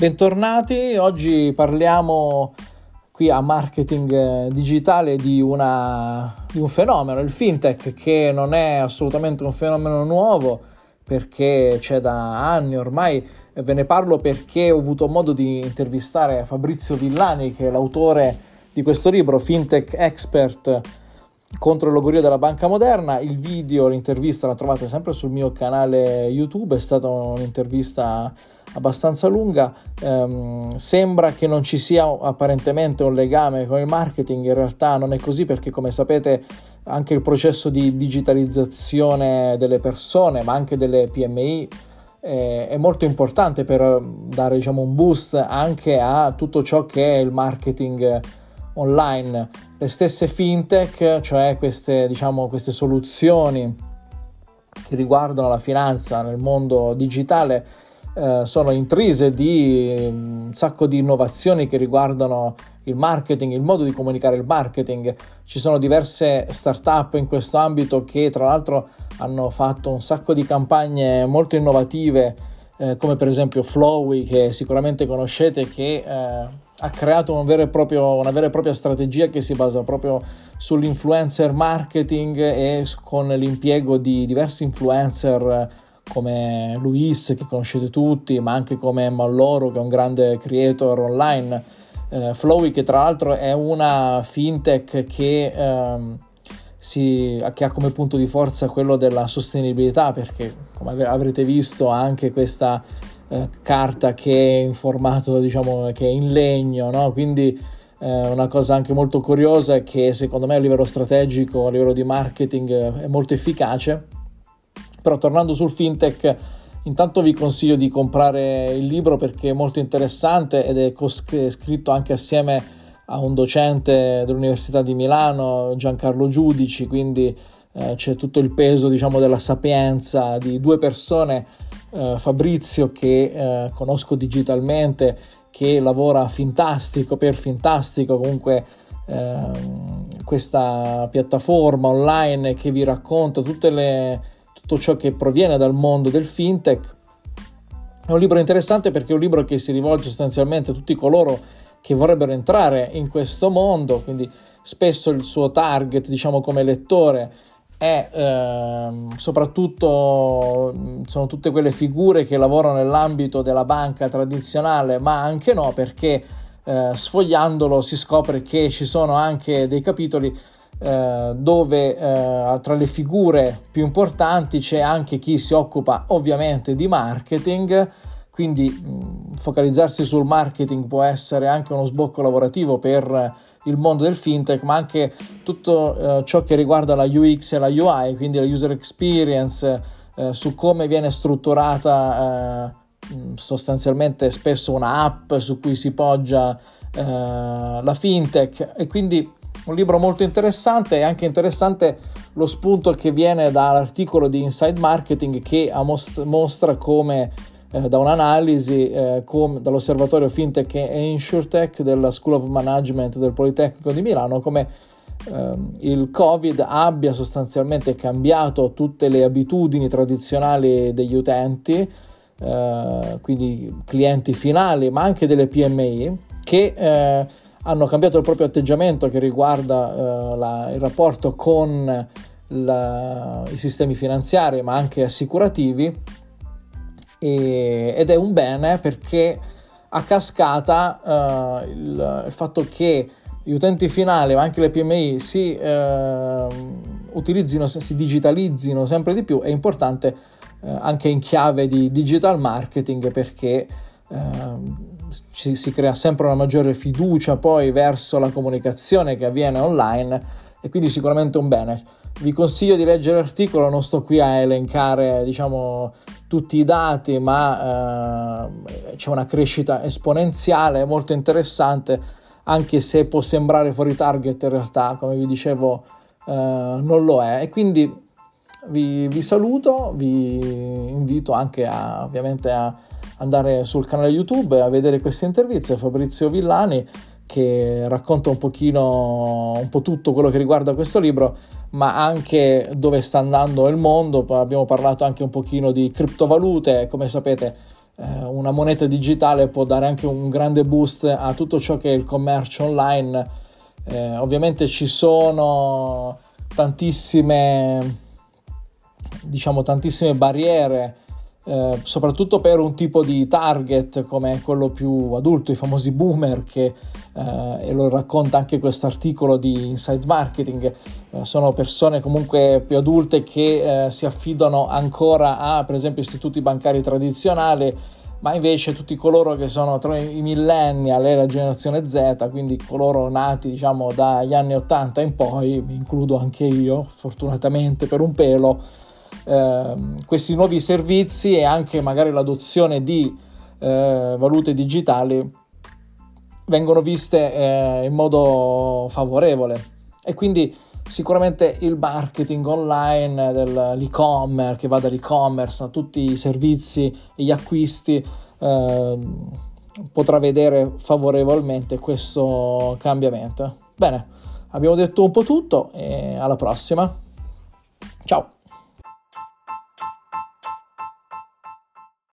Bentornati, oggi parliamo qui a marketing eh, digitale di, una, di, un fenomeno, il fintech, che non è assolutamente un fenomeno nuovo perché c'è da anni ormai. Ve ne parlo perché ho avuto modo di intervistare Fabrizio Villani, che è l'autore di questo libro, Fintech Expert contro il logorio della banca moderna. Il video, l'intervista la trovate sempre sul mio canale YouTube, è stata un'intervista abbastanza lunga. Um, sembra che non ci sia apparentemente un legame con il marketing, in realtà non è così perché come sapete anche il processo di digitalizzazione delle persone, ma anche delle PMI, è molto importante per dare diciamo, un boost anche a tutto ciò che è il marketing online. Le stesse fintech, cioè queste, diciamo, queste soluzioni che riguardano la finanza nel mondo digitale, eh, sono intrise di mm, un sacco di innovazioni che riguardano il marketing, il modo di comunicare il marketing. Ci sono diverse start-up in questo ambito che tra l'altro hanno fatto un sacco di campagne molto innovative, eh, come per esempio Flowy, che sicuramente conoscete, che eh, ha creato un proprio, una vera e propria strategia che si basa proprio sull'influencer marketing e con l'impiego di diversi influencer come Luis che conoscete tutti, ma anche come Emma Loro che è un grande creator online, eh, Flowy che tra l'altro è una fintech che, ehm, si, che, ha come punto di forza quello della sostenibilità perché come avrete visto anche questa eh, carta che è in formato diciamo che è in legno, no? quindi eh, una cosa anche molto curiosa che secondo me a livello strategico, a livello di marketing è molto efficace però tornando sul fintech, intanto vi consiglio di comprare il libro perché è molto interessante ed è scritto anche assieme a un docente dell'Università di Milano, Giancarlo Giudici, quindi eh, c'è tutto il peso diciamo, della sapienza di due persone, eh, Fabrizio che eh, conosco digitalmente, che lavora a Fintastico per Fintastico, comunque ehm, questa piattaforma online che vi racconta le tutto ciò che proviene dal mondo del fintech. È un libro interessante perché è un libro che si rivolge sostanzialmente a tutti coloro che vorrebbero entrare in questo mondo, quindi spesso il suo target, diciamo come lettore, è eh, soprattutto sono tutte quelle figure che lavorano nell'ambito della banca tradizionale, ma anche no, perché eh, sfogliandolo si scopre che ci sono anche dei capitoli eh, dove eh, tra le figure più importanti c'è anche chi si occupa ovviamente di marketing, quindi mh, focalizzarsi sul marketing può essere anche uno sbocco lavorativo per il mondo del fintech, ma anche tutto eh, ciò che riguarda la UX e la UI, quindi la user experience, eh, su come viene strutturata sostanzialmente spesso una app su cui si poggia la fintech. E quindi un libro molto interessante e anche interessante lo spunto che viene dall'articolo di Inside Marketing che mostra come eh, da un'analisi eh, come, dall'osservatorio FinTech e InsurTech della School of Management del Politecnico di Milano come eh, il Covid abbia sostanzialmente cambiato tutte le abitudini tradizionali degli utenti, eh, quindi clienti finali, ma anche delle PMI che eh, hanno cambiato il proprio atteggiamento che riguarda uh, la, il rapporto con la, i sistemi finanziari ma anche assicurativi e, ed è un bene perché a cascata uh, il, il, fatto che gli utenti finali ma anche le PMI si uh, utilizzino, si digitalizzino sempre di più è importante anche in chiave di digital marketing perché ci, si crea sempre una maggiore fiducia poi verso la comunicazione che avviene online e quindi sicuramente un bene. Vi consiglio di leggere l'articolo, non sto qui a elencare diciamo, tutti i dati, ma eh, c'è una crescita esponenziale molto interessante, anche se può sembrare fuori target in realtà, come vi dicevo, eh, non lo è. E quindi vi, vi saluto, vi invito anche a, ovviamente a andare sul canale YouTube a vedere queste interviste. Fabrizio Villani che racconta un pochino, un po' tutto quello che riguarda questo libro, ma anche dove sta andando il mondo. Abbiamo parlato anche un pochino di criptovalute, come sapete. eh, una moneta digitale può dare anche un grande boost a tutto ciò che è il commercio online. Eh, ovviamente ci sono tantissime, diciamo, tantissime barriere eh, soprattutto per un tipo di target come quello più adulto, i famosi boomer, che eh, e lo racconta anche questo articolo di Inside Marketing, eh, sono persone comunque più adulte che eh, si affidano ancora a, per esempio, istituti bancari tradizionali ma invece tutti coloro che sono tra i millennial e la generazione Z, quindi coloro nati diciamo dagli anni 80 in poi, mi includo anche io, fortunatamente per un pelo, eh, questi nuovi servizi e anche magari l'adozione di eh, valute digitali vengono viste eh, in modo favorevole e quindi sicuramente il marketing online dell'e-commerce che va dall'e-commerce a tutti i servizi e gli acquisti eh, potrà vedere favorevolmente questo cambiamento. Bene, abbiamo detto un po' tutto e alla prossima. Ciao!